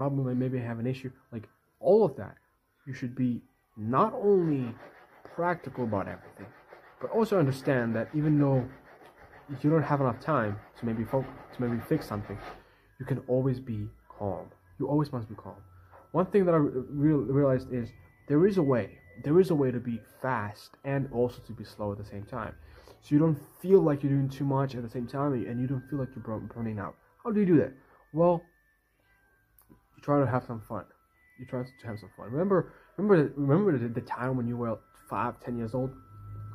problem, like maybe have an issue, like all of that. You should be not only practical about everything, but also understand that even though you don't have enough time to maybe to maybe fix something, you can always be calm. You always must be calm. One thing that I re- realized is there is a way. There is a way to be fast and also to be slow at the same time. So you don't feel like you're doing too much at the same time and you don't feel like you're burning out. How do you do that? Well, you try to have some fun. You try to have some fun. Remember, remember, remember the, the time when you were five, ten years old,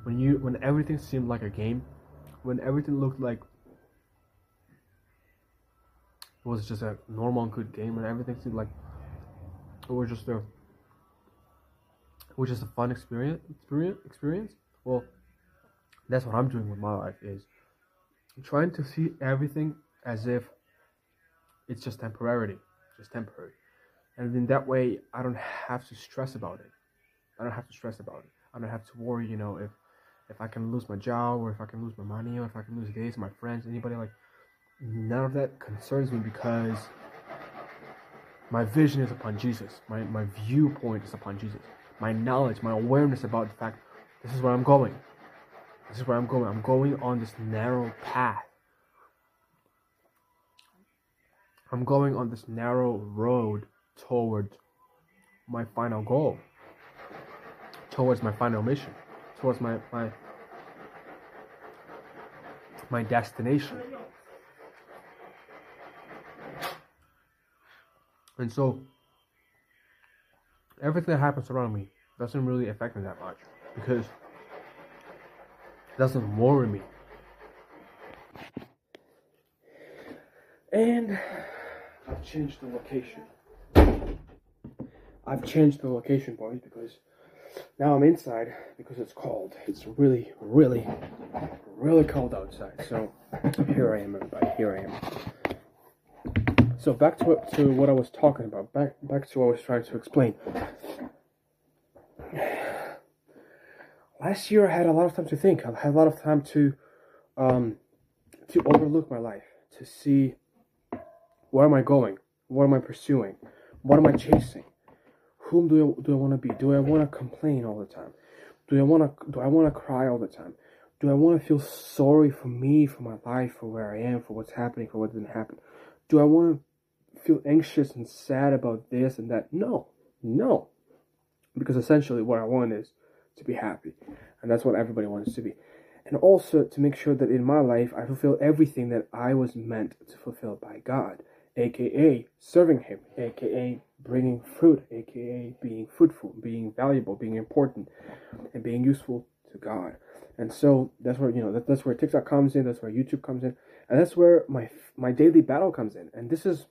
when you when everything seemed like a game, when everything looked like it was just a normal good game, and everything seemed like it was just a it was just a fun experience experience experience. Well, that's what I'm doing with my life is trying to see everything as if it's just temporarily, just temporary. And in that way, I don't have to stress about it. I don't have to stress about it. I don't have to worry, you know, if if I can lose my job or if I can lose my money or if I can lose days, my friends, anybody like none of that concerns me because my vision is upon Jesus. My my viewpoint is upon Jesus. My knowledge, my awareness about the fact this is where I'm going. This is where I'm going. I'm going on this narrow path. I'm going on this narrow road toward my final goal, towards my final mission, towards my my my destination. And so everything that happens around me doesn't really affect me that much because it doesn't worry me. And I've changed the location. I've changed the location, boys, because now I'm inside because it's cold. It's really, really, really cold outside. So here I am, everybody. Here I am. So back to what, to what I was talking about. Back back to what I was trying to explain. Last year I had a lot of time to think. I had a lot of time to um, to overlook my life, to see where am I going, what am I pursuing, what am I chasing whom do I, do I want to be? Do I want to complain all the time? Do I want to do I want to cry all the time? Do I want to feel sorry for me, for my life, for where I am, for what's happening, for what didn't happen? Do I want to feel anxious and sad about this and that? No, no, because essentially what I want is to be happy, and that's what everybody wants to be. And also to make sure that in my life I fulfill everything that I was meant to fulfill by God, aka serving Him, aka bringing fruit, aka being fruitful, being valuable, being important, and being useful to God. And so that's where you know that, that's where TikTok comes in, that's where YouTube comes in, and that's where my my daily battle comes in. And this is